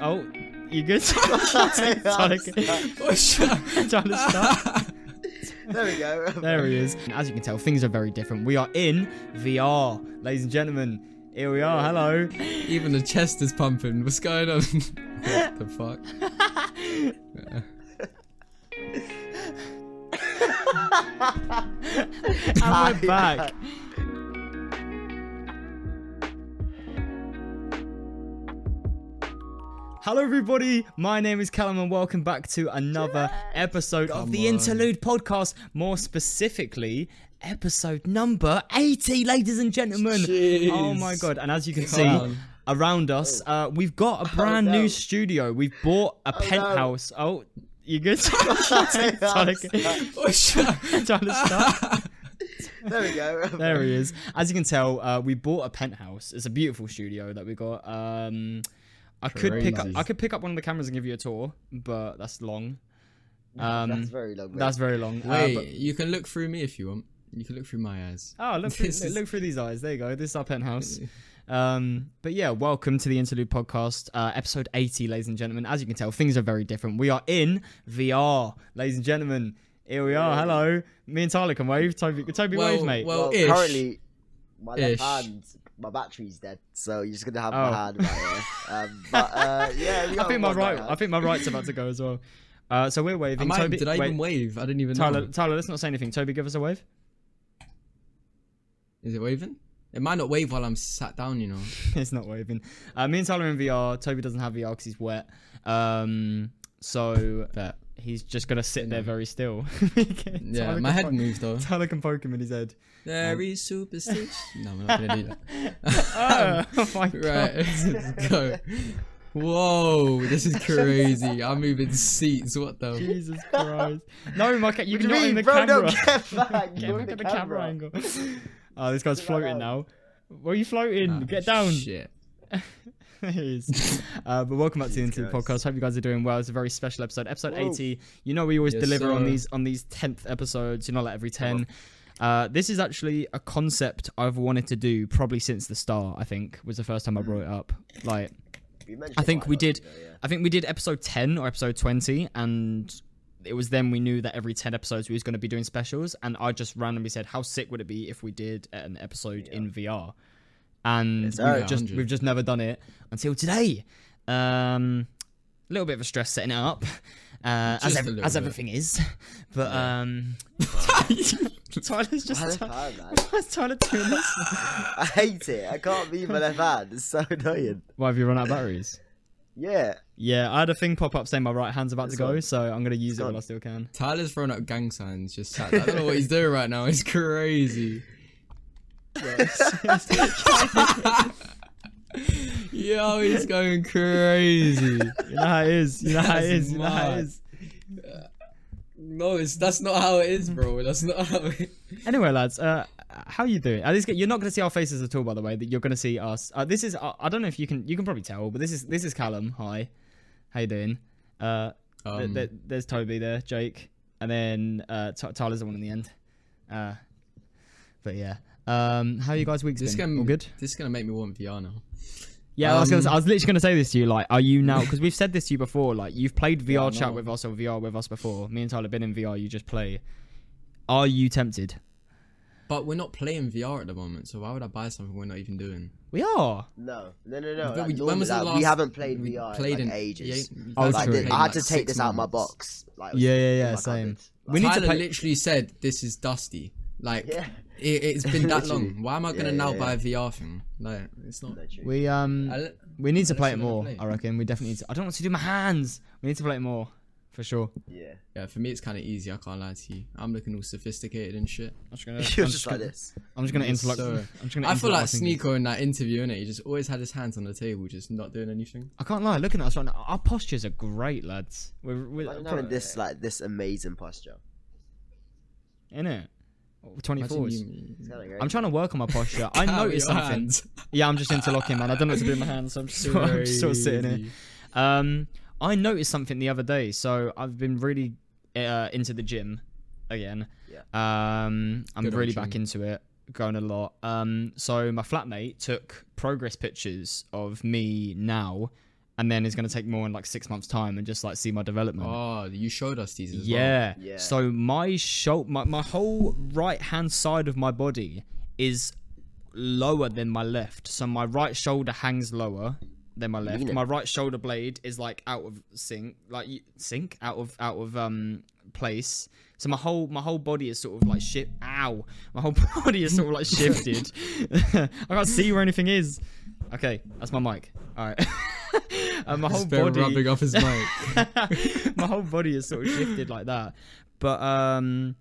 Oh, you good? Trying to Oh, trying to start. There we go. There he is. As you can tell, things are very different. We are in VR, ladies and gentlemen. Here we are. Hello. Even the chest is pumping. What's going on? what the fuck? And we're back. Hello, everybody. My name is Calum, and welcome back to another episode of the on. Interlude Podcast. More specifically, episode number 80, ladies and gentlemen. Jeez. Oh my god! And as you can Come see on. around us, uh, we've got a brand no. new studio. We've bought a no. penthouse. Oh, you good? trying, to, Oh, shut trying to start. There we go. There he is. As you can tell, uh, we bought a penthouse. It's a beautiful studio that we got. Um, I could pick up. I could pick up one of the cameras and give you a tour, but that's long. Um, That's very long. mate. That's very long. Uh, Wait, but- you can look through me if you want. You can look through my eyes. oh, look through, look, is- look through these eyes. There you go. This is our penthouse. Um, but yeah, welcome to the Interlude Podcast, uh, episode 80, ladies and gentlemen. As you can tell, things are very different. We are in VR, ladies and gentlemen. Here we are. Hello. Me and Tyler can wave. Toby, Toby Well, wave, mate. well- Well, ish. currently, my left Ish. hand, my battery's dead, so you're just gonna have Oh. my hand right here. Um, but uh, yeah, I think my right. hand. I think my right's about to go as well. Uh, so we're waving. Am I, did I wait, even wave? I didn't even Tyler, know. Tyler, let's not say anything. Toby, give us a wave. Is it waving? It might not wave while I'm sat down, you know. it's not waving. Uh, me and Tyler are in VR. Toby doesn't have VR because he's wet. Um, so But he's just gonna sit there very still. yeah, Tyler my head po- moved though. Tyler can poke him in his head. Very superstitious. no, I'm not gonna do that. oh, oh my god! Right, let's go. Whoa, this is crazy. I'm moving seats. What the? Jesus Christ! No, my ca- you What can you not in the bro? camera. Don't get back. Get You're at the the camera camera. angle. Oh, this guy's floating now. Where are you floating? Get down. Shit. There. Uh, but welcome back to the Jesus Interlude Christ. Podcast. Hope you guys are doing well. It's a very special episode, episode Whoa. 80. You know we always Yes, deliver on these on these 10th episodes. You know, like every 10. Uh, this is actually a concept I've wanted to do probably since the start. I think was the first time I brought it up. Like I think we did- yeah. I think we did episode 10 or episode 20, and it was then we knew that every 10 episodes we was going to be doing specials. And I just randomly said, how sick would it be if we did an episode in VR? And we've just we've just never done it until today. Um, a little bit of a stress setting it up, uh, as ev- as everything is. But um, Tyler's just My left Ty- hand, man. why's Tyler doing this? I hate it. I can't move my left hand. It's so annoying. Why have you run out of batteries? Yeah. Yeah, I had a thing pop up saying my right hand's about to It's go, on. so I'm gonna use It's it while on. I still can. Tyler's throwing up gang signs. Just sat. I don't know what he's doing right now. It's crazy. Yo, he's going crazy. You know how it is. You know how it That's is. You know how it mad. is. No, it's that's not how it is, bro. That's not how it. Anyway, lads, uh, how you doing? At least you're not going to see our faces at all, by the way. That you're going to see us. Uh, this is. Uh, I don't know if you can. You can probably tell, but this is. This is Calum. Hi. How you doing? Uh, th- Um, th- there's Toby there, Jake, and then uh, T- Tyler's the one in the end. Uh, but yeah. Um, how are you guys weeks this been? gonna All good? This is gonna make me want VR now. Yeah, I was gonna. Um, I was literally gonna say this to you. Like, are you now? Because we've said this to you before. Like, you've played VR Yeah, I chat know. with us or VR with us before. Me and Tyler have been in VR. You just play. Are you tempted? But we're not playing VR at the moment, so why would I buy something we're not even doing? We are. No, no, no, no. But like, we- when was the normally, like, we last- haven't played we VR played in in- like, ages. yeah, Oh, like, true. this- I had to Like take six this out of my months. box. Like, it was Yeah, yeah, in yeah, my same. cupboard. We Like, need to Tyler play- literally said this is dusty. Like Yeah. It, it's been that long. Why am I gonna Yeah, now yeah, buy yeah. a VR thing? Like it's not. literally. We um. I, We need to play it more. never I reckon we definitely need to. I don't want to do my hands. We need to play it more, for sure. Yeah. yeah, for me it's kind of easy. I can't lie to you. I'm looking all sophisticated and shit. I'm just gonna. You're I'm just like gonna, this. I'm just gonna Yes, interlock. sir. I'm just gonna. I feel like fingers. Sneako in that interview, innit? He just always had his hands on the table, just not doing anything. I can't lie. Looking at us right now, our postures are great, lads. We're, we're Imagine having this like this amazing posture. in it. Imagine 24s. you- It's kinda great. I'm trying to work on my posture. I noticed something. hands? Yeah, I'm just interlocking, man. I don't know what to do with my hands, so I'm just, sort of- I'm just sort of sitting here. Um, I noticed something the other day. So I've been really uh, into the gym again. Yeah. Um, I'm Good really back into it, going a lot. Um, so my flatmate took progress pictures of me now and then it's going to take more in like six months' time and just like see my development. Oh, you showed us these as well. yeah. Yeah. So my shoulder, my, my whole right hand side of my body is lower than my left. So my right shoulder hangs lower than my left. My right shoulder blade is like out of sync, like y- sync out of out of um place. So my whole my whole body is sort of like shit. Ow! My whole body is sort of like shifted. I can't see where anything is. Okay, that's my mic. All right. and my whole body rubbing off his mic. my whole body is sort of shifted like that. But um,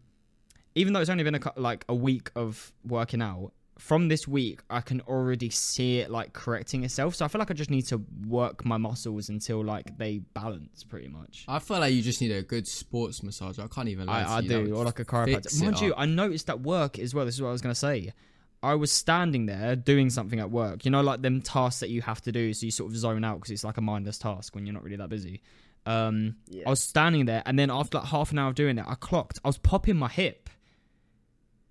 even though it's only been a, like a week of working out, from this week I can already see it like correcting itself. So I feel like I just need to work my muscles until like they balance pretty much. I feel like you just need a good sports massage. I can't even I, I you. Do, would or like a chiropractor. Mind you, up. I noticed that work as well. This is what I was gonna say. I was standing there doing something at work. You know, like them tasks that you have to do, so you sort of zone out because it's like a mindless task when you're not really that busy. Um, Yeah. I was standing there, and then after like half an hour of doing it, I clocked. I was popping my hip.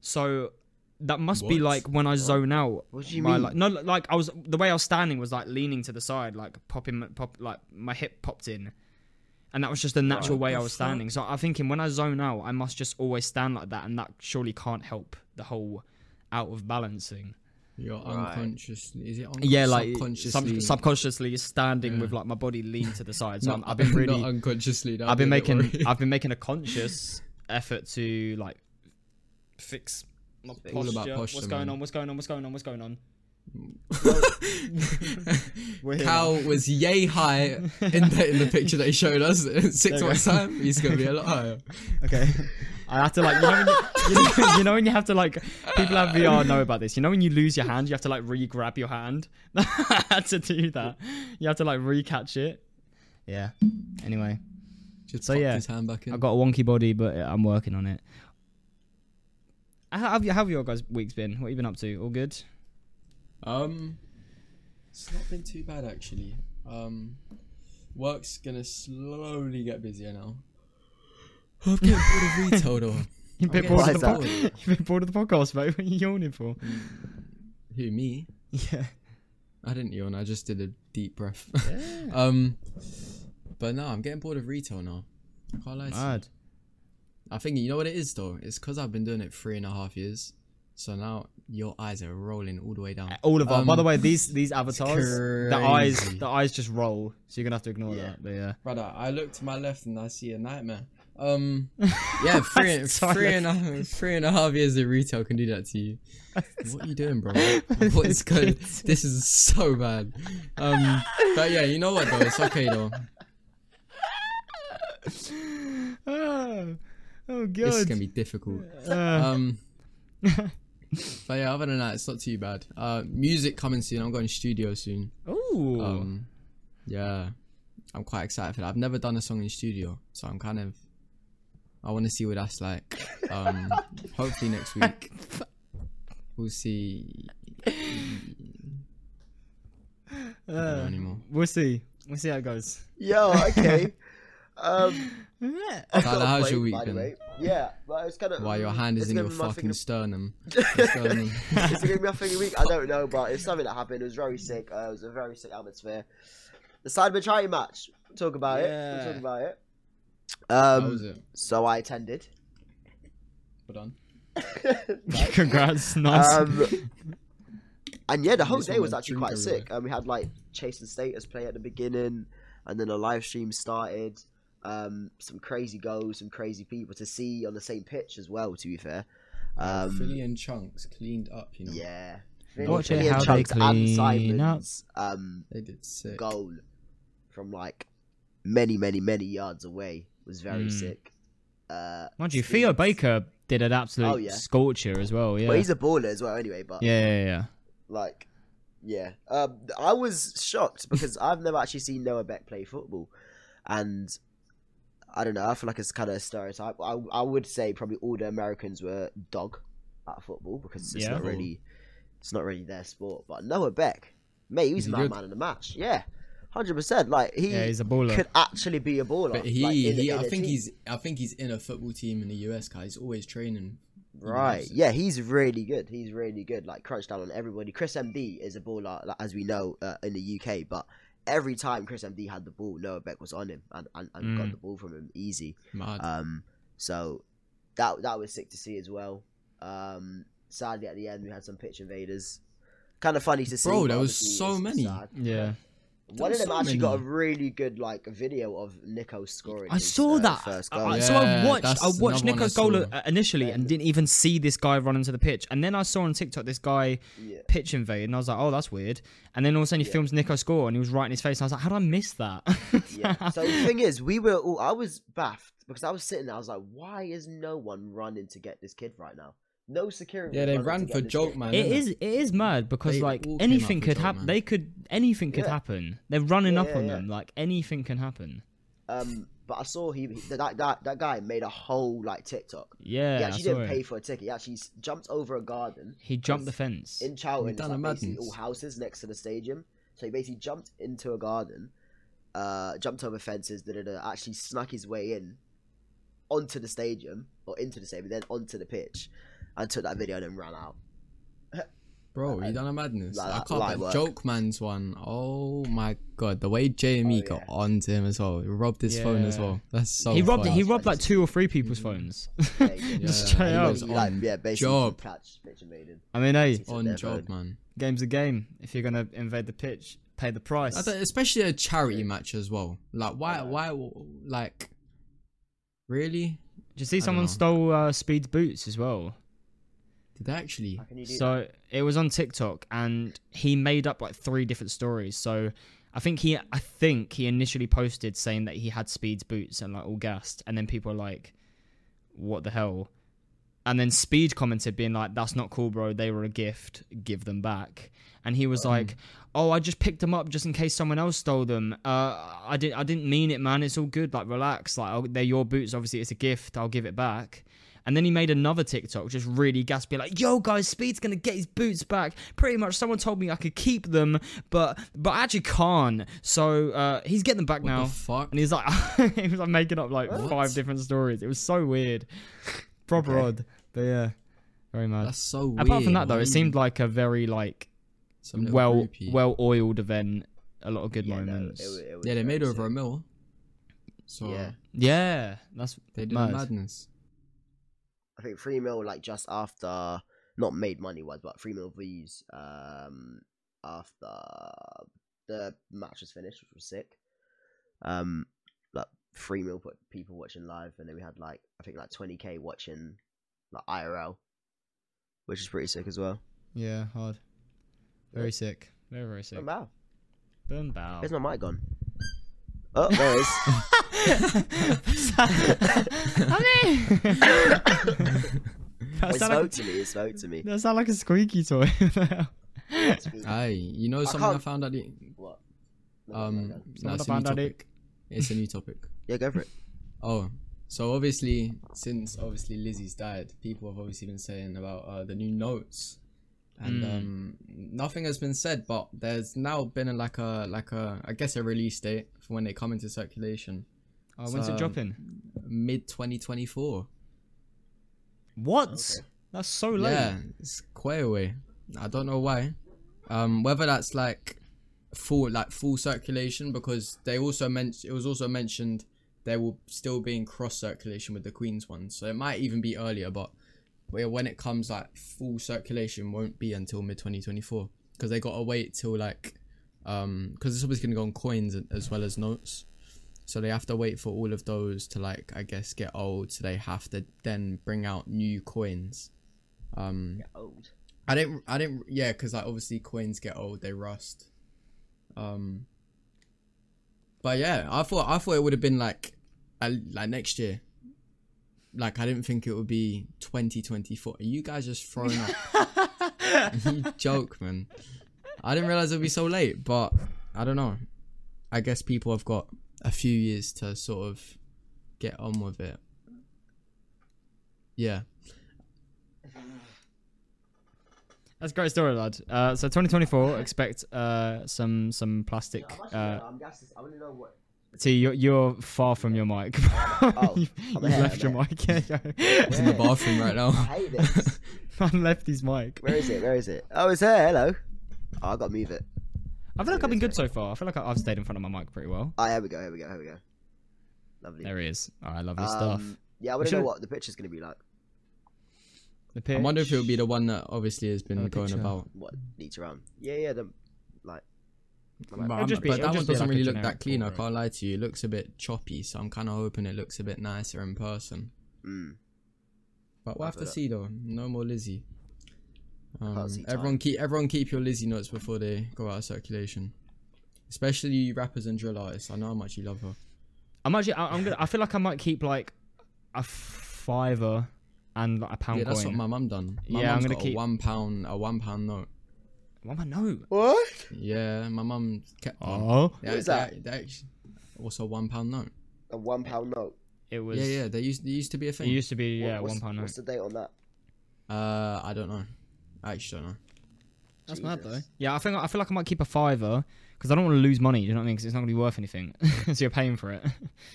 So that must be like when I zone out. What do you my, mean? Like, no, like I was the way I was standing was like leaning to the side, like popping, my- pop, like my hip popped in, and that was just the natural What way the I was fuck? standing. So I'm thinking when I zone out, I must just always stand like that, and that surely can't help the whole out of balancing. You're Right. unconscious. Is it? Unco- Yeah, like subconsciously. sub- subconsciously standing Yeah. with like my body leaned to the side. So Not- I'm, I've been really, not unconsciously. I've been making, worry. I've been making a conscious effort to like fix my It's posture. all about posture, What's going on? What's going on? What's going on? What's going on? We're Cal now. was yay high in the in the picture that he showed us. Six There you months time, he's gonna be a lot higher. Okay. I have to like you know, when you, you know you know when you have to like people have VR know about this. You know when you lose your hand, you have to like re-grab your hand. I had to do that. You have to like re-catch it. Yeah. Anyway, Just So, yeah, his hand back in. I've got a wonky body, but I'm working on it. How have, you, how have your guys' weeks been? What have you been up to? All good? Um, it's not been too bad actually. Um, work's gonna slowly get busier now. I'm getting bored of retail though. You've been, bored of the po- You've been bored of the podcast, mate. What are you yawning for? Who me? Yeah. I didn't yawn. I just did a deep breath. Yeah. um, but no, I'm getting bored of retail now. I can't lie to you. Mad. I think you know what it is though. It's because I've been doing it three and a half years. So now your eyes are rolling all the way down. All of our. By Um, the way, these these avatars, the eyes, the eyes just roll. So you're gonna have to ignore Yeah. that. But yeah. Brother, I look to my left and I see a nightmare. Um, yeah, three, three and a half, three and a half years of retail can do that to you. What are you doing, bro? What is good? This is so bad. Um, but yeah, you know what though? It's okay though. oh, oh god. This is gonna be difficult. Uh, Um, but yeah, other than that, it's not too bad. Uh, music coming soon. I'm going studio soon. Oh. Um, yeah, I'm quite excited for that. I've never done a song in studio, so I'm kind of. I want to see what that's like. Um, hopefully next week we'll see. I don't know Uh, anymore. we'll see. We'll see how it goes. Yo, okay. um, I've Tyler, how's your week by the been? Way. Yeah, but it's kind of. While your hand is in your fucking thing sternum. of- sternum. Is it gonna be my thing of week? I don't know, but it's something that happened. It was very sick. Uh, it was a very sick atmosphere. The Sidemen charity match. We'll talk about it. We'll talk about it. How Um, was it? so I attended. Well done. Congrats. Nice. um, and yeah, the whole day was actually quite everywhere. sick. Um, we had like Chase and Status play at the beginning, and then a live stream started. Um, some crazy goals, some crazy people to see on the same pitch as well. To be fair, um, Philly and Chunkz cleaned up, you know. yeah. Watch Philly it and how they Chunkz and Simon's, um, They did sick. goal from like many, many, many yards away was very Mm. sick. Uh, Mind you, Theo Baker did an absolute Oh, yeah. scorcher as well. Yeah. Well, he's a baller as well, anyway. But yeah, yeah, yeah. like, yeah, um, I was shocked because I've never actually seen Noah Beck play football, and I don't know. I feel like it's kind of a stereotype. I I would say probably all the Americans were dog at football because it's Yeah. not really, it's not really their sport. But Noah Beck, mate, he was Is a man good? man in the match. Yeah, hundred percent. Like he Yeah, he's a baller. could actually be a baller. But he, like, in- he in I a think team. he's, I think he's in a football team in the US. Guy, he's always training. Right. Yeah, he's really good. He's really good. Like crunch down on everybody. Chris MD is a baller, like, as we know uh, in the UK, but every time Chris MD had the ball, Noah Beck was on him and, and, and got Mm. the ball from him easy. Mad. Um, so that that was sick to see as well. Um, sadly, at the end, we had some pitch invaders. Kind of funny to see. Bro, there was so many. sad. Yeah. One of them so actually got a really good like video of Niko scoring. I his, saw uh, that. first goal. I- Yeah, so I watched. I watched another one I Niko's goal saw. uh, initially and didn't even see this guy run into the pitch. And then I saw on TikTok this guy yeah. pitch invade, and I was like, "Oh, that's weird." And then all of a sudden, he Yeah. films Niko score, and he was right in his face. And I was like, "How did I miss that?" yeah. So the thing is, we were all. I was baffed because I was sitting there. I was like, why is no one running to get this kid right now? No security. yeah, they ran for joke, kid. man. It innit? is. It is mad because They like anything could happen. They could anything could Yeah. happen. They're running Yeah, up yeah, on yeah. them. Like anything can happen. Um, but I saw he, he that, that that guy made a whole like TikTok. Yeah, he I actually saw didn't it. pay for a ticket. He actually jumped over a garden He jumped the fence. in Charlton. It's done like a basically madness. all houses next to the stadium. So he basically jumped into a garden, uh, jumped over fences, da, da, da, actually snuck his way in onto the stadium or into the stadium, then onto the pitch, and took that video and then ran out. Bro, you done a madness. like I that can't. light But. Joke Man's one. Oh my god, the way JME Oh, got yeah. onto him as well. He robbed his phone as well. That's so. he robbed. funny. He robbed like two or three people's phones. Yeah. Just Yeah, straight he up. was He, like, yeah, basically job. catch. I mean, hey, on their job, phone. man. game's a game. If you're gonna invade the pitch, pay the price. I especially a charity match as well. Like why? Yeah. Why? Like, really? Did you see I someone stole uh, Speed's boots as well? Did they actually? How can you do So it was on TikTok, and he made up like three different stories. So I think he, I think he initially posted saying that he had Speed's boots and like all gassed, and then people are like, "What the hell?" And then Speed commented, being like, "That's not cool, bro. They were a gift. Give them back." And he was like, "Oh, I just picked them up just in case someone else stole them. Uh, I didn't. I didn't mean it, man. It's all good. Like, relax. Like, I'll- they're your boots. Obviously, it's a gift. I'll give it back." And then he made another TikTok, just really gaspy, like, "Yo, guys, Speed's gonna get his boots back. Pretty much, someone told me I could keep them, but but I actually can't. So uh, he's getting them back What now." the fuck? and he's like, he was like making up like What? five different stories. It was so weird, proper Okay. odd. But yeah, very mad. That's so weird. Apart from that, though, it seemed like a very like some well groupie. well oiled event. A lot of good Yeah, no, moments. it it Yeah, they made very over a sick. mil. So Yeah. yeah, that's they did mad. madness. I think three mil like just after not made money wise, but three mil views um after the match was finished, which was sick. Um like three mil put people watching live and then we had like I think like twenty K watching like IRL. Which is pretty sick as well. yeah hard. Very sick. Very very sick. Oh, bow. Boom bow. Where's my mic gone? Oh, there it is. that, it spoke like, to me, it spoke to me. that sound like a squeaky toy. Aye, you know something I, can't- found out. The, What? No, no, no, um, no. no, Someone it's a new found it- topic. It's a new topic. Yeah, go for it. Oh, so obviously, since obviously Lizzie's died, people have obviously been saying about uh, the new notes, and Mm. um, nothing has been said. But there's now been a, like a like a I guess a release date for when they come into circulation, oh, when's So- it dropping? mid 2024. What? Okay. That's so late. Yeah, it's quite away. I don't know why. Um, whether that's like full like full circulation because they also mentioned it was also mentioned they will still be in cross circulation with the Queen's one, so it might even be earlier. But when it comes like full circulation, won't be until mid 2024 because they gotta wait till like um because it's always gonna go on coins as well as notes. So they have to wait for all of those to like I guess get old. So they have to then bring out new coins. Um, Yeah, old. I didn't. I didn't. Yeah, because like obviously coins get old, they rust. Um. But yeah, I thought I thought it would have been like, like next year. Like I didn't think it would be 2024. Are you guys just throwing up? you joke, man. I didn't realize it'd be so late, but I don't know. I guess people have got a few years to sort of get on with it. Yeah. That's a great story, lad. Uh, so 2024, expect uh, some some plastic. Uh, I'm guessing. I want to know what. see, you're, you're far from your mic. Oh, you I'm you left I'm your here. mic. Yeah, It's in the bathroom right now. I hate this. Man left his mic. Where is it? Where is it? Oh, it's there. Hello. Oh, I got to move it. I feel like I've been Maybe good so far. I feel like I- I've stayed in front of my mic pretty well. Oh, here we go. Here we go. Here we go. Lovely. There he is. All right, lovely stuff. Um, yeah, I We want to know what the picture's going to be like. The pitch. I wonder if it will be the one that obviously has been Oh, going picture. about. What needs around? Yeah, yeah. The like. But, Like, I'm- just be- but that one just be doesn't like really look that clean. I can't lie to you. It looks a bit choppy, so I'm kind of hoping it looks a bit nicer in person. mm, But we'll I have to that. see though. No more Lizzie. Um, everyone keep everyone keep your Lizzie notes before they go out of circulation. Especially you rappers and drill artists. I know how much you love her. I'm actually. I, I'm gonna. I feel like I might keep like a fiver and like a pound yeah, that's coin. what my mum done. My Yeah, I'm gonna got keep- a one pound a one pound note. What am I know? What? Yeah, my mum kept one. Oh, Yeah, What is they- that? they actually- also a one pound note. A one pound note. it was. Yeah, yeah. They used they used to be a thing. It used to be What- yeah what's, one pound note. What's the date on that? Uh, I don't know. I actually don't know. That's mad though. Yeah, I think I feel like I might keep a fiver because I don't want to lose money. Do you know what I mean? Because it's not gonna be worth anything. so you're paying for it.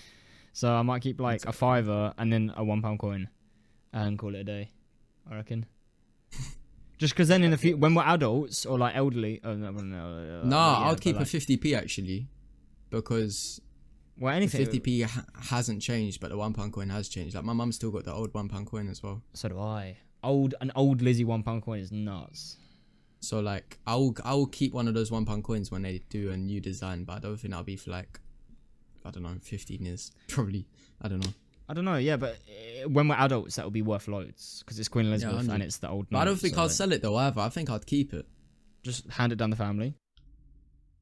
so I might keep like a fiver and then a one pound coin, and call it a day. I reckon. Just because then in the future, when we're adults or like elderly, oh no, no, no, No, yeah, I'll keep like, a 50p actually, because well anything. 50p ha- hasn't changed, but the one pound coin has changed. Like my mum's still got the old one pound coin as well. So do I. Old an old Lizzie one pound coin is nuts. So like I'll I'll keep one of those one pound coins when they do a new design, but I don't think that'll be for like I don't know, 15 years probably. I don't know. I don't know, yeah, but uh, when we're adults, that will be worth loads because it's Queen Elizabeth 100. and it's the old. But I don't think so, I'll like, sell it though either. I think I'd keep it. Just hand it down the family.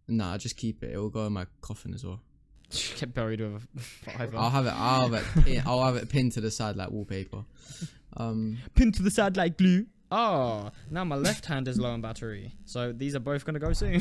Nah, I'll just keep it. It will go in my coffin as well. Get buried with a fiver. I'll have it. I'll have it. pin- I'll have it pinned to the side like wallpaper. Um, Pinned to the side like glue. Oh, now my left hand is low on battery, so these are both gonna go soon.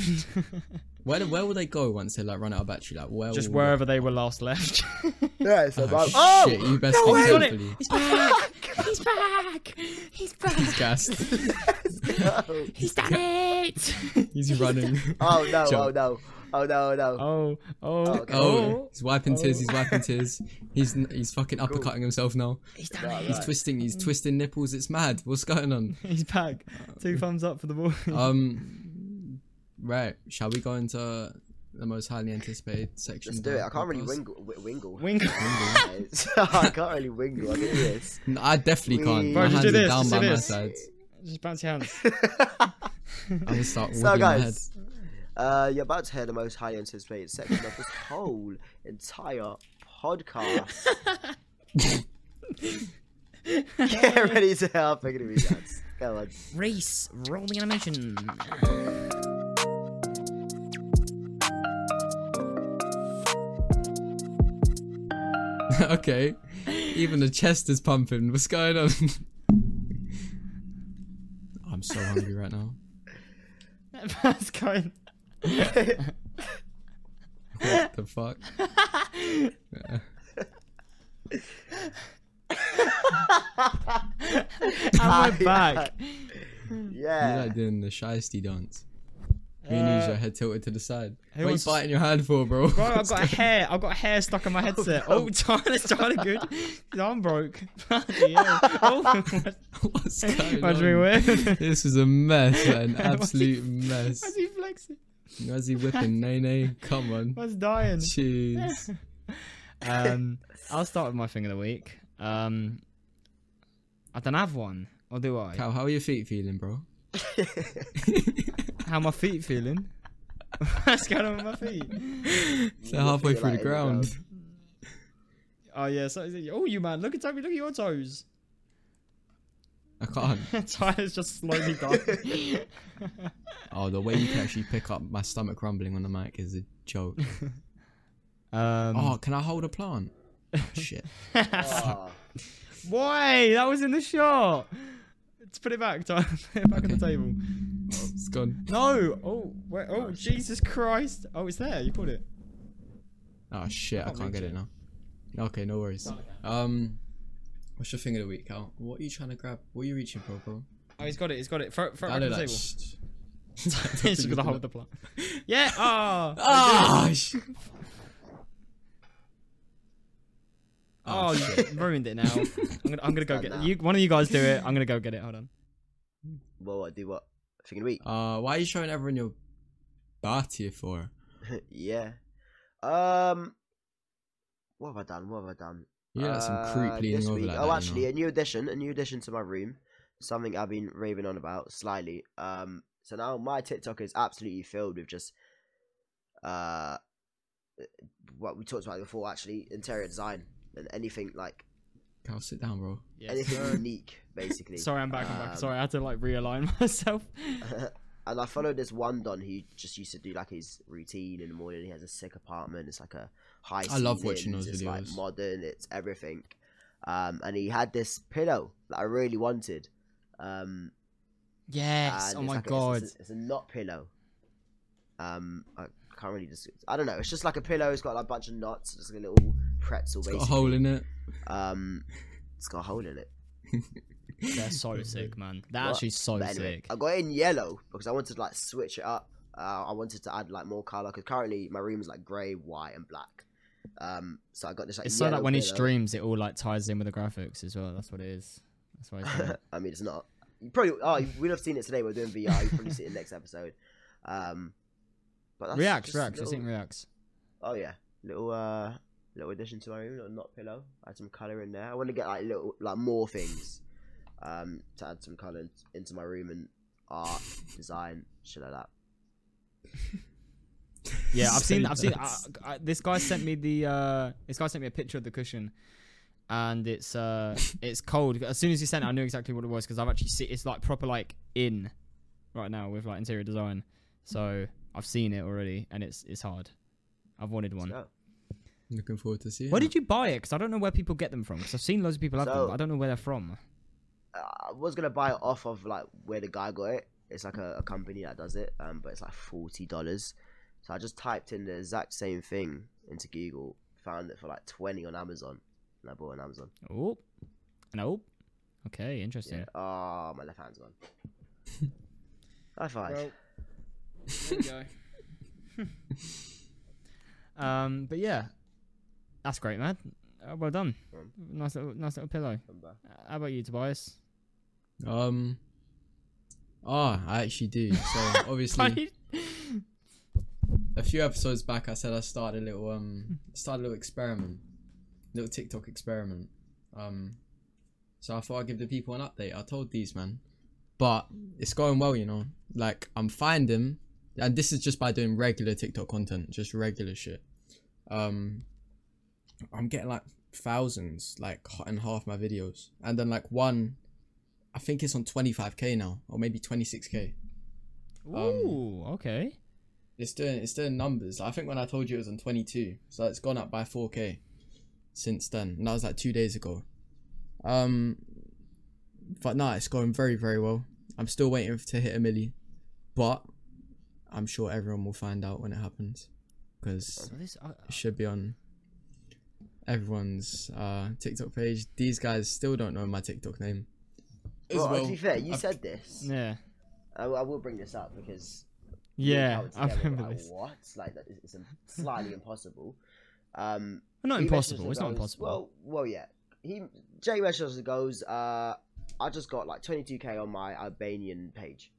where where will they go once they like run out of battery? Like where? Just will wherever they were last left. Yeah, so Oh, oh, shit! You best no think way! got it. carefully. He's back. He's back. He's back. He's gassed. no. He's done it. He's running. oh no! Oh no! Oh no! No! Oh, oh, okay. Oh, he's wiping tears. Oh. He's wiping tears. He's he's fucking uppercutting himself now. He's done Right, it. He's right. twisting. He's twisting nipples. It's mad. What's going on? He's back. Two thumbs up for the boy. Um, right. Shall we go into the most highly anticipated section? Let's do it. I can't really podcast? wingle. wi- Wingle. Wingle. I can't really wingle. I can do this. No, I definitely can't. Wee. My hands do are this, down by do my sides. Just bounce your hands. I'm gonna start so wiggling my head. guys, uh, you're about to hear the most highly anticipated section of this whole entire podcast. Get ready to help making me dance. Come on. Race. Roll the animation. okay. Even the chest is pumping. What's going on? I'm so hungry right now. That's going. What the fuck? And we're back. You Yeah. like doing the shiesty dance. You use your head tilted to the side. What are you biting your hand for, bro? Bro, I've got a hair. I've got hair stuck in my headset. Oh, Tyler's Tyler good. His arm broke. Bloody hell. Oh, What's going on? me? This is a mess, man. Absolute mess. Why's he flexing? Why's he whipping? Nay, nay. Come on. Why's dying? Cheers. Um, I'll start with my thing of the week. Um, I don't have one, or do I? Cal, how are your feet feeling, bro? How my feet feeling? What's going on with my feet? So halfway feel through like the ground. Oh yeah, so oh you man, look at Toby, look at your toes. I can't. Tyler's just slowly dying. Oh, the way you can actually pick up my stomach rumbling on the mic is a joke. um, Oh, can I hold a plant? Oh, shit. Why? That was in the shot. Let's put it back, Tyler. Put it back on the table. It's gone. No. Oh, wait. Oh, Jesus Christ. Oh, it's there. You put it. Oh shit, I Can't can't get reach it now. Okay, no worries. Um, what's your thing of the week, Cal? What are you trying to grab? What are you reaching for, bro? Oh, he's got it. He's got it. Throw, throw it on the table. shh. He's gonna hold the plant. Yeah. Ah. Ah! sh- Oh, you ruined it now. I'm gonna, I'm gonna go done get now. you. One of you guys do it. I'm gonna go get it. Hold on. Well, what? Do what? The week. Uh, why are you showing everyone your batty for. yeah. Um. What have I done? What have I done? Yeah, got some creep Uh, leaning over week- like oh, that, actually, you know? a new addition, a new addition to my room. Something I've been raving on about slightly. Um, so now my TikTok is absolutely filled with just, uh, what we talked about before. Actually, interior design and anything like Cal, sit down, bro. Yes, anything sir. unique, basically. Sorry, I'm back. I'm back. Um, Sorry, I had to like realign myself. and I followed this one Don who just used to do like his routine in the morning. He has a sick apartment. It's like a high. I love watching those It's like videos. modern. It's everything. Um, and he had this pillow that I really wanted. Um, Yes. Oh my like a- god. it's, a, it's a knot pillow. Um, I can't really just. I don't know. It's just like a pillow. It's got like a bunch of knots. It's like a little pretzel. It's basically. got a hole in it. Um, it's got a hole in it. They're so sick, man. They're What? actually so But anyway, sick. I got it in yellow because I wanted to like switch it up. Uh, I wanted to add like more color because currently my room is like grey, white, and black. Um, so I got this like It's so that yellow when he pillow. streams, it all like ties in with the graphics as well. That's what it is. That's why. He's doing it. I mean, it's not. You probably oh you would have seen it today. We're doing VR. You probably see it next episode. Um, but that's reacts, just reacts. I little- think reacts. Oh yeah, little uh, little addition to my room, little knot pillow. Add some color in there. I want to get like little like more things, um, to add some color in- into my room and art, design, shit like that. Yeah, I've seen. I've seen. I. I, this guy sent me the. Uh, this guy sent me a picture of the cushion, and it's uh, it's cold. As soon as he sent it, I knew exactly what it was because I've actually seen. It's like proper like in, right now with like interior design. So I've seen it already, and it's it's hard. I've wanted one. So, Looking forward to seeing. Where did you buy it? Because I don't know where people get them from. Because I've seen loads of people have them, but I don't know where they're from. uh, I was gonna buy it off of like where the guy got it. It's like a, a company that does it, um, but it's like forty dollars. So I just typed in the exact same thing into Google, found it for like twenty on Amazon, and I bought it on Amazon. Oh, no. Okay, interesting. Yeah. Oh, my left hand's gone. High five. Well, there you go. um, but yeah, that's great, man. Uh, well done. Um. Nice little, nice little pillow. Uh, how about you, Tobias? Um. Oh, I actually do. So obviously, a few episodes back, I said I started a little um, started a little experiment, little TikTok experiment. Um, so I thought I'd give the people an update. I told these man, but it's going well, you know. Like I'm finding, and this is just by doing regular TikTok content, just regular shit. Um, I'm getting like thousands, like in half my videos, and then like one, I think it's on 25k now, or maybe 26k. Ooh, okay. It's doing it's doing numbers. I think when I told you it was on 22, so it's gone up by 4k since then. And that was like two days ago. Um, but nah, it's going very very well. I'm still waiting to hit a milli, but I'm sure everyone will find out when it happens because uh, it should be on everyone's uh, TikTok page. These guys still don't know my TikTok name. Well, well. to be fair, you I've- said this. yeah, I, I will bring this up because yeah. I remember like, this. What? Like that is- it's slightly impossible. Um, Well, not impossible. It's and not impossible. Well, well, yeah. He Jay messages goes, uh, I just got like 22k on my Albanian page.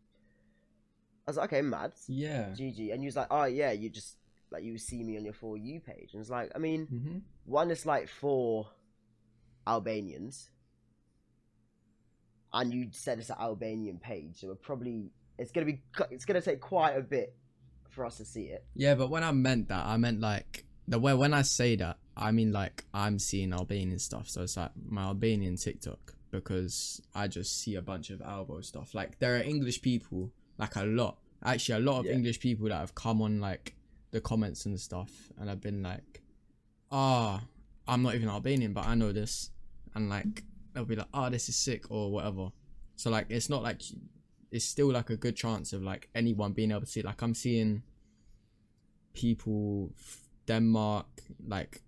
I was like, okay, mad. Yeah. GG. And he was like, oh yeah, you just like you see me on your for you page, and it's like, I mean, hmm one is like for Albanians, and you said it's an Albanian page, so we're probably it's gonna be it's gonna take quite a bit for us to see it. Yeah, but when I meant that, I meant like the way when I say that, I mean like I'm seeing Albanian stuff. So it's like my Albanian TikTok because I just see a bunch of Albo stuff. Like there are English people, like a lot, actually a lot of Yeah. English people that have come on like the comments and stuff, and I've been like, ah, I'm not even Albanian, but I know this, and like they'll be like, ah, this is sick or whatever. So like it's not like it's still like a good chance of like anyone being able to see. Like I'm seeing people Denmark, like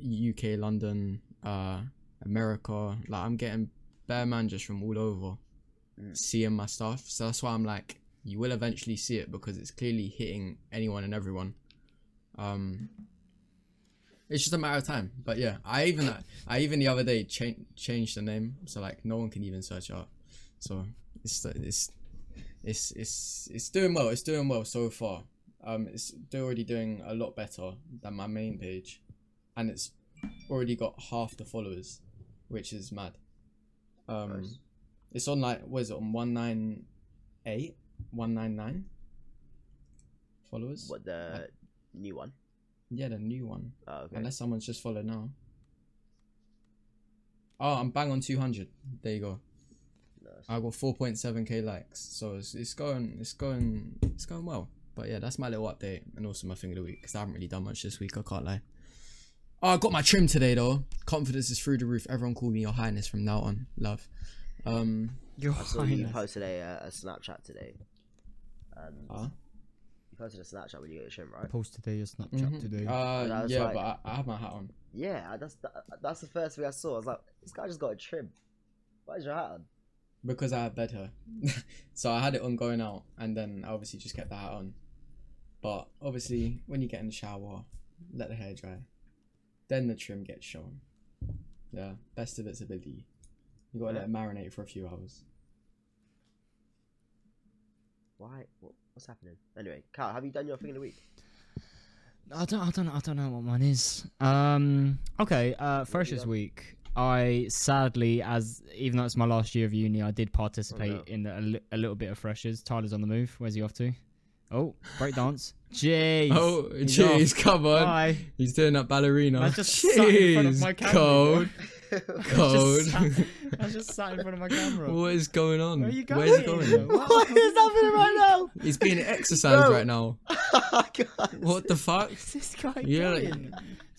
UK, London, uh, America. Like I'm getting bare man just from all over Mm. seeing my stuff. So that's why I'm like, you will eventually see it because it's clearly hitting anyone and everyone. Um, it's just a matter of time. But yeah, I even I even the other day cha- changed the name so like no one can even search up. So it's it's it's it's it's doing well. It's doing well so far. Um, it's already doing a lot better than my main page, and it's already got half the followers, which is mad. Um, Nice. it's on like what is it on one nine eight, one nine nine followers. What the new one? Yeah, the new one. Oh, okay. Unless someone's just followed now. Oh, I'm bang on 200. There you go. Nice. I got 4.7k likes, so it's, it's going, it's going, it's going well. But yeah, that's my little update, and also my thing of the week because I haven't really done much this week. I can't lie. Oh, I got my trim today though. Confidence is through the roof. Everyone call me Your Highness from now on. Love. Um. Your I saw you posted a, uh, a Snapchat today. And Uh, you posted a Snapchat when you got your trim, right? Post today, your Snapchat mhm. today. Uh, And I was yeah, like- but I, I have my hat on Yeah, that's that, that's the first thing I saw. I was like, this guy just got a trim. Why is your hat on? because I have bed hair. so I had it on going out, and then I obviously just kept the hat on. But obviously, when you get in the shower, let the hair dry. Then the trim gets shown. Yeah, best of its ability. You gotta let it marinate for a few hours. Why? What, what's happening? Anyway, Carl, have you done your thing of the week? I don't, I don't, I don't know what mine is. Um, okay. Uh, Freshers? Week. I sadly, as even though it's my last year of uni, I did participate no. in a, li- a little bit of Freshers. Tyler's on the move. Where's he off to? Oh, breakdance. Jeez. Oh, He's jeez, off. come on. Bye. He's doing that ballerina. I just sat in front of Jeez, my camera, cold, I cold. Just, sat, I just sat in front of my camera. what is going on? Where are you Where's he going? going? what is happening right now? He's being exercised right now. Oh, now? I What the fuck? Is this guy Yeah, like-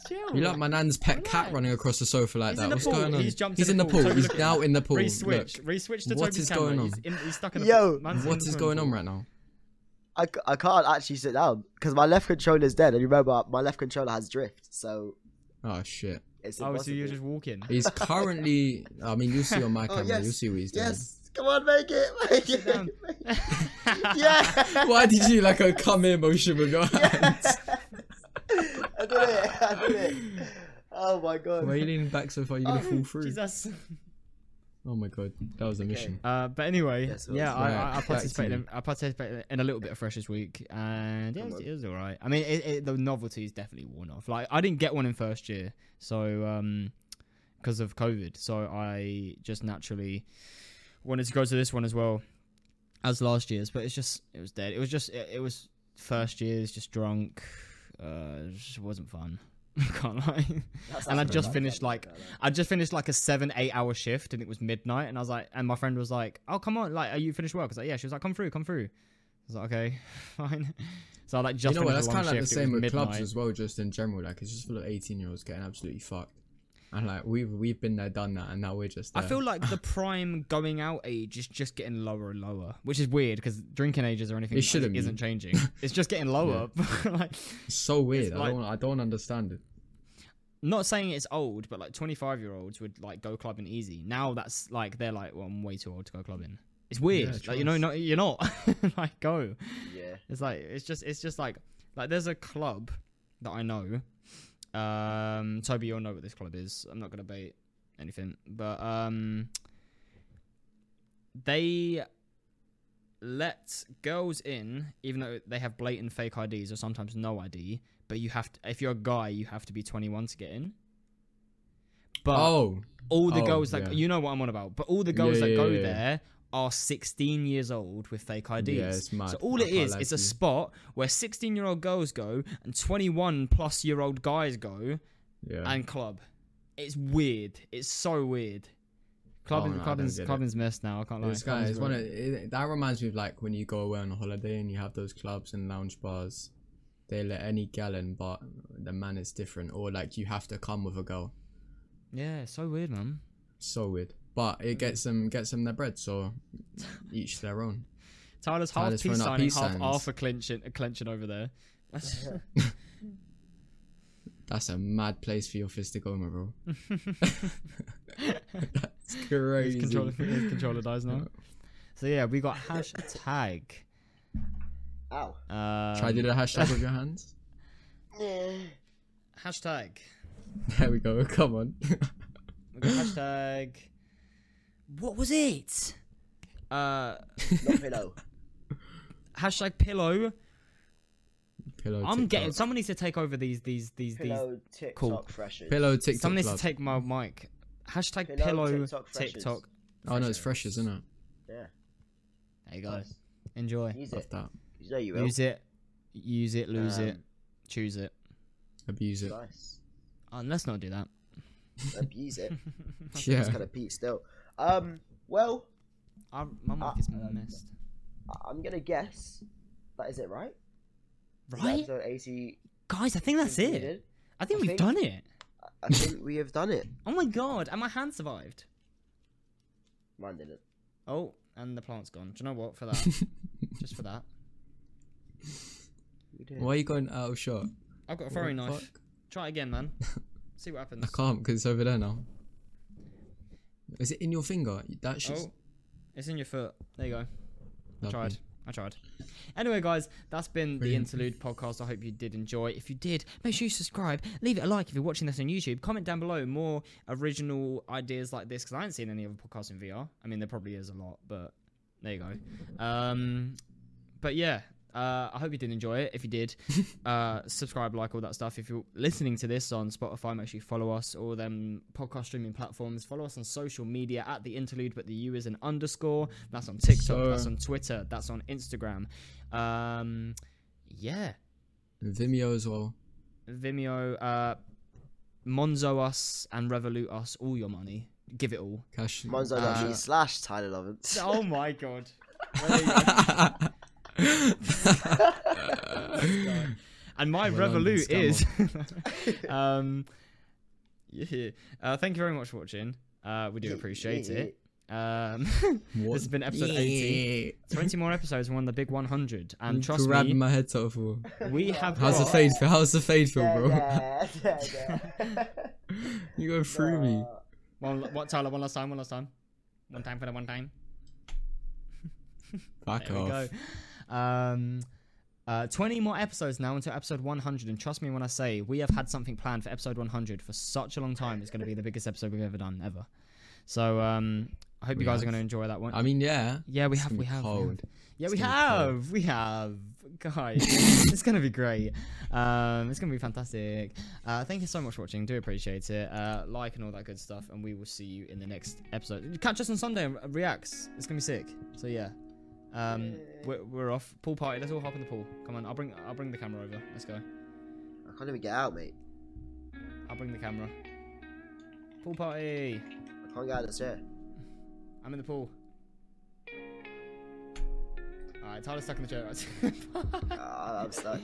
Chill. You like my nan's pet cat running across the sofa like He's that? What's pool. going on? He's jumped He's in in the the pool. pool. He's look- now in the pool. Re-switch. Look, Re-switch to What Toby's is camera. going on? He's, in, he's stuck in the Yo, pool. Man's in what the is swimming going on right now? I, I can't actually sit down because my left controller is dead. And you remember, my left controller has drift, so Oh shit. It's Oh, so you're just walking. He's currently. I mean, you'll see on my camera. Oh, camera. yes. You'll see what he's doing. Yes, come on, make it, make Sit it. down. make it. yeah. Why did you like a come here motion with your hands? I did it. I did it. Oh my god. Why are you leaning back so far? You're gonna oh, fall through. Jesus. Oh my god, that was a mission. Uh, but anyway, yeah. I, I, I participated. In, I participated in a little bit of Freshers Week, and yeah, it was, it was all right. I mean, it, it, the novelty is definitely worn off. Like, I didn't get one in first year, so um, because of COVID, so I just naturally wanted to go to this one as well as last year's. But it's just, it was dead. It was just, it, it was first year's, just drunk. Uh, it just wasn't fun. Can't lie. And I just finished like I just finished like a seven, eight hour shift and it was midnight and I was like and my friend was like, Oh come on, like are you finished work? I was like, Yeah, she was like, Come through, come through. I was like, Okay, fine. So I like just you know what? That's kind of like the same with clubs as well, just in general. Like it's just full of 18 year olds getting absolutely fucked. And like we've we've been there, done that, and now we're just. I feel like the prime going out age is just getting lower and lower, which is weird because drinking ages or anything It shouldn't isn't changing. It's just getting lower. like, it's so weird. I like- don't I don't understand it. not saying it's old, but like 25 year olds would like go clubbing easy. Now that's like they're like, well, I'm way too old to go clubbing. It's weird. Yeah, like you know, trust. no, you're not. like go. Yeah. It's like it's just it's just like like there's a club that I know. Um, Toby, you'll know what this club is. I'm not gonna bait anything, but um, they let girls in even though they have blatant fake IDs or sometimes no ID. But you have to, if you're a guy, you have to be 21 to get in. But oh, all the oh, girls that yeah. you know what I'm on about, but all the girls Yeah, that yeah, go there are 16 years old with fake IDs. Yeah, it's mad. So all I it is, to a spot where 16 year old girls go and 21 plus year old guys go yeah. and club. It's weird. It's so weird. Clubbing, Oh, no, clubbing's, clubbing's messed now. I can't lie. This guy is one of it, that reminds me of like when you go away on a holiday and you have those clubs and lounge bars. They let any gal in, but the man is different, or like you have to come with a girl. yeah, it's so weird, man. So weird, but it gets them gets them their bread. So each their own. Tyler's half Tyler's peace signing, peace half signs. Arthur clenching, clenching over there. That's- That's a mad place for your fist to go, my bro. That's crazy. his controller, his controller dies now. So yeah, we got hashtag. Ow. Um, Try to do the hashtag with your hands. hashtag. There we go. Come on. We got hashtag. What was it? Uh, Not pillow. hashtag pillow. Pillow. I'm TikTok. getting. Someone needs to take over these these these these. Pillow TikTok Cool. freshers. Pillow TikTok. Someone needs club. to take my mic. Hashtag Pillow pillow TikTok freshers. TikTok. Oh no, it's freshers, isn't it? Yeah. There you go. Nice. Enjoy. Use Love it. that. You know you will. Use it. Use it. Lose it. Um, Choose it. Abuse it. Nice. Oh, let's not do that. Abuse it. Yeah. It's kind of Pete still. Um. Well, I, my mic Uh, is messed. I- I'm gonna guess that is it, right? Right, Episode 80. guys. I think that's it. completed? I think I we've think- done it. I think we have done it. Oh my god! And my hand survived. Mine didn't. Oh, and the plant's gone. Do you know what? For that, just for that, Why are you going out of shot? I've got a What throwing knife. fuck? Try again, man. See what happens. I can't because it's over there now. Is it in your finger? That should. Oh, it's in your foot. There you go. I tried. I tried. Anyway, guys, that's been the Interlude podcast. I hope you did enjoy. If you did, make sure you subscribe. Leave it a like if you're watching this on YouTube. Comment down below more original ideas like this because I haven't seen any other podcasts in VR. I mean, there probably is a lot, but there you go. Um, but yeah, uh, I hope you did enjoy it. If you did, uh, subscribe, like all that stuff. If you're listening to this on Spotify, make sure you follow us. All them podcast streaming platforms. Follow us on social media at the Interlude, but the U is an underscore. That's on TikTok. So- that's on Twitter. That's on Instagram. Um, yeah, Vimeo as well. Vimeo. Uh, Monzo us and Revolut us all your money. Give it all. Cash. Monzo.me Uh, slash Tyler Lovins. Oh my god. There you go. and my Well Revolut is. um, yeah. Uh, thank you very much for watching. Uh, we do appreciate it. Um, this has been episode 80. 20 more episodes and one of the big 100. And You trust grabbed me, my head top for. we have How's the got- fade feel? How's the fade feel, bro? Yeah, yeah, yeah. You go through me. One, what, Tyler, one last time, one last time. One time for the one time. Back There we off. Um, uh, 20 more episodes now until episode 100. And trust me when I say we have had something planned for episode 100 for such a long time. It's going to be the biggest episode we've ever done, ever. So um, I hope We you guys are going to enjoy that one. I mean, yeah. yeah, we have, we have, we have. Yeah, It's we have. We have. Guys, it's going to be great. Um, it's going to be fantastic. Uh, thank you so much for watching. Do appreciate it. Uh, like and all that good stuff. And we will see you in the next episode. Catch us on Sunday and reacts. It's going to be sick. So yeah. Um, we're, we're off. Pool party. Let's all hop in the pool. Come on. I'll bring I'll bring the camera over. Let's go. I can't even get out, mate. I'll bring the camera. Pool party. I can't get out of the chair. I'm in the pool. Alright, Tyler's stuck in the chair. Uh, I'm stuck.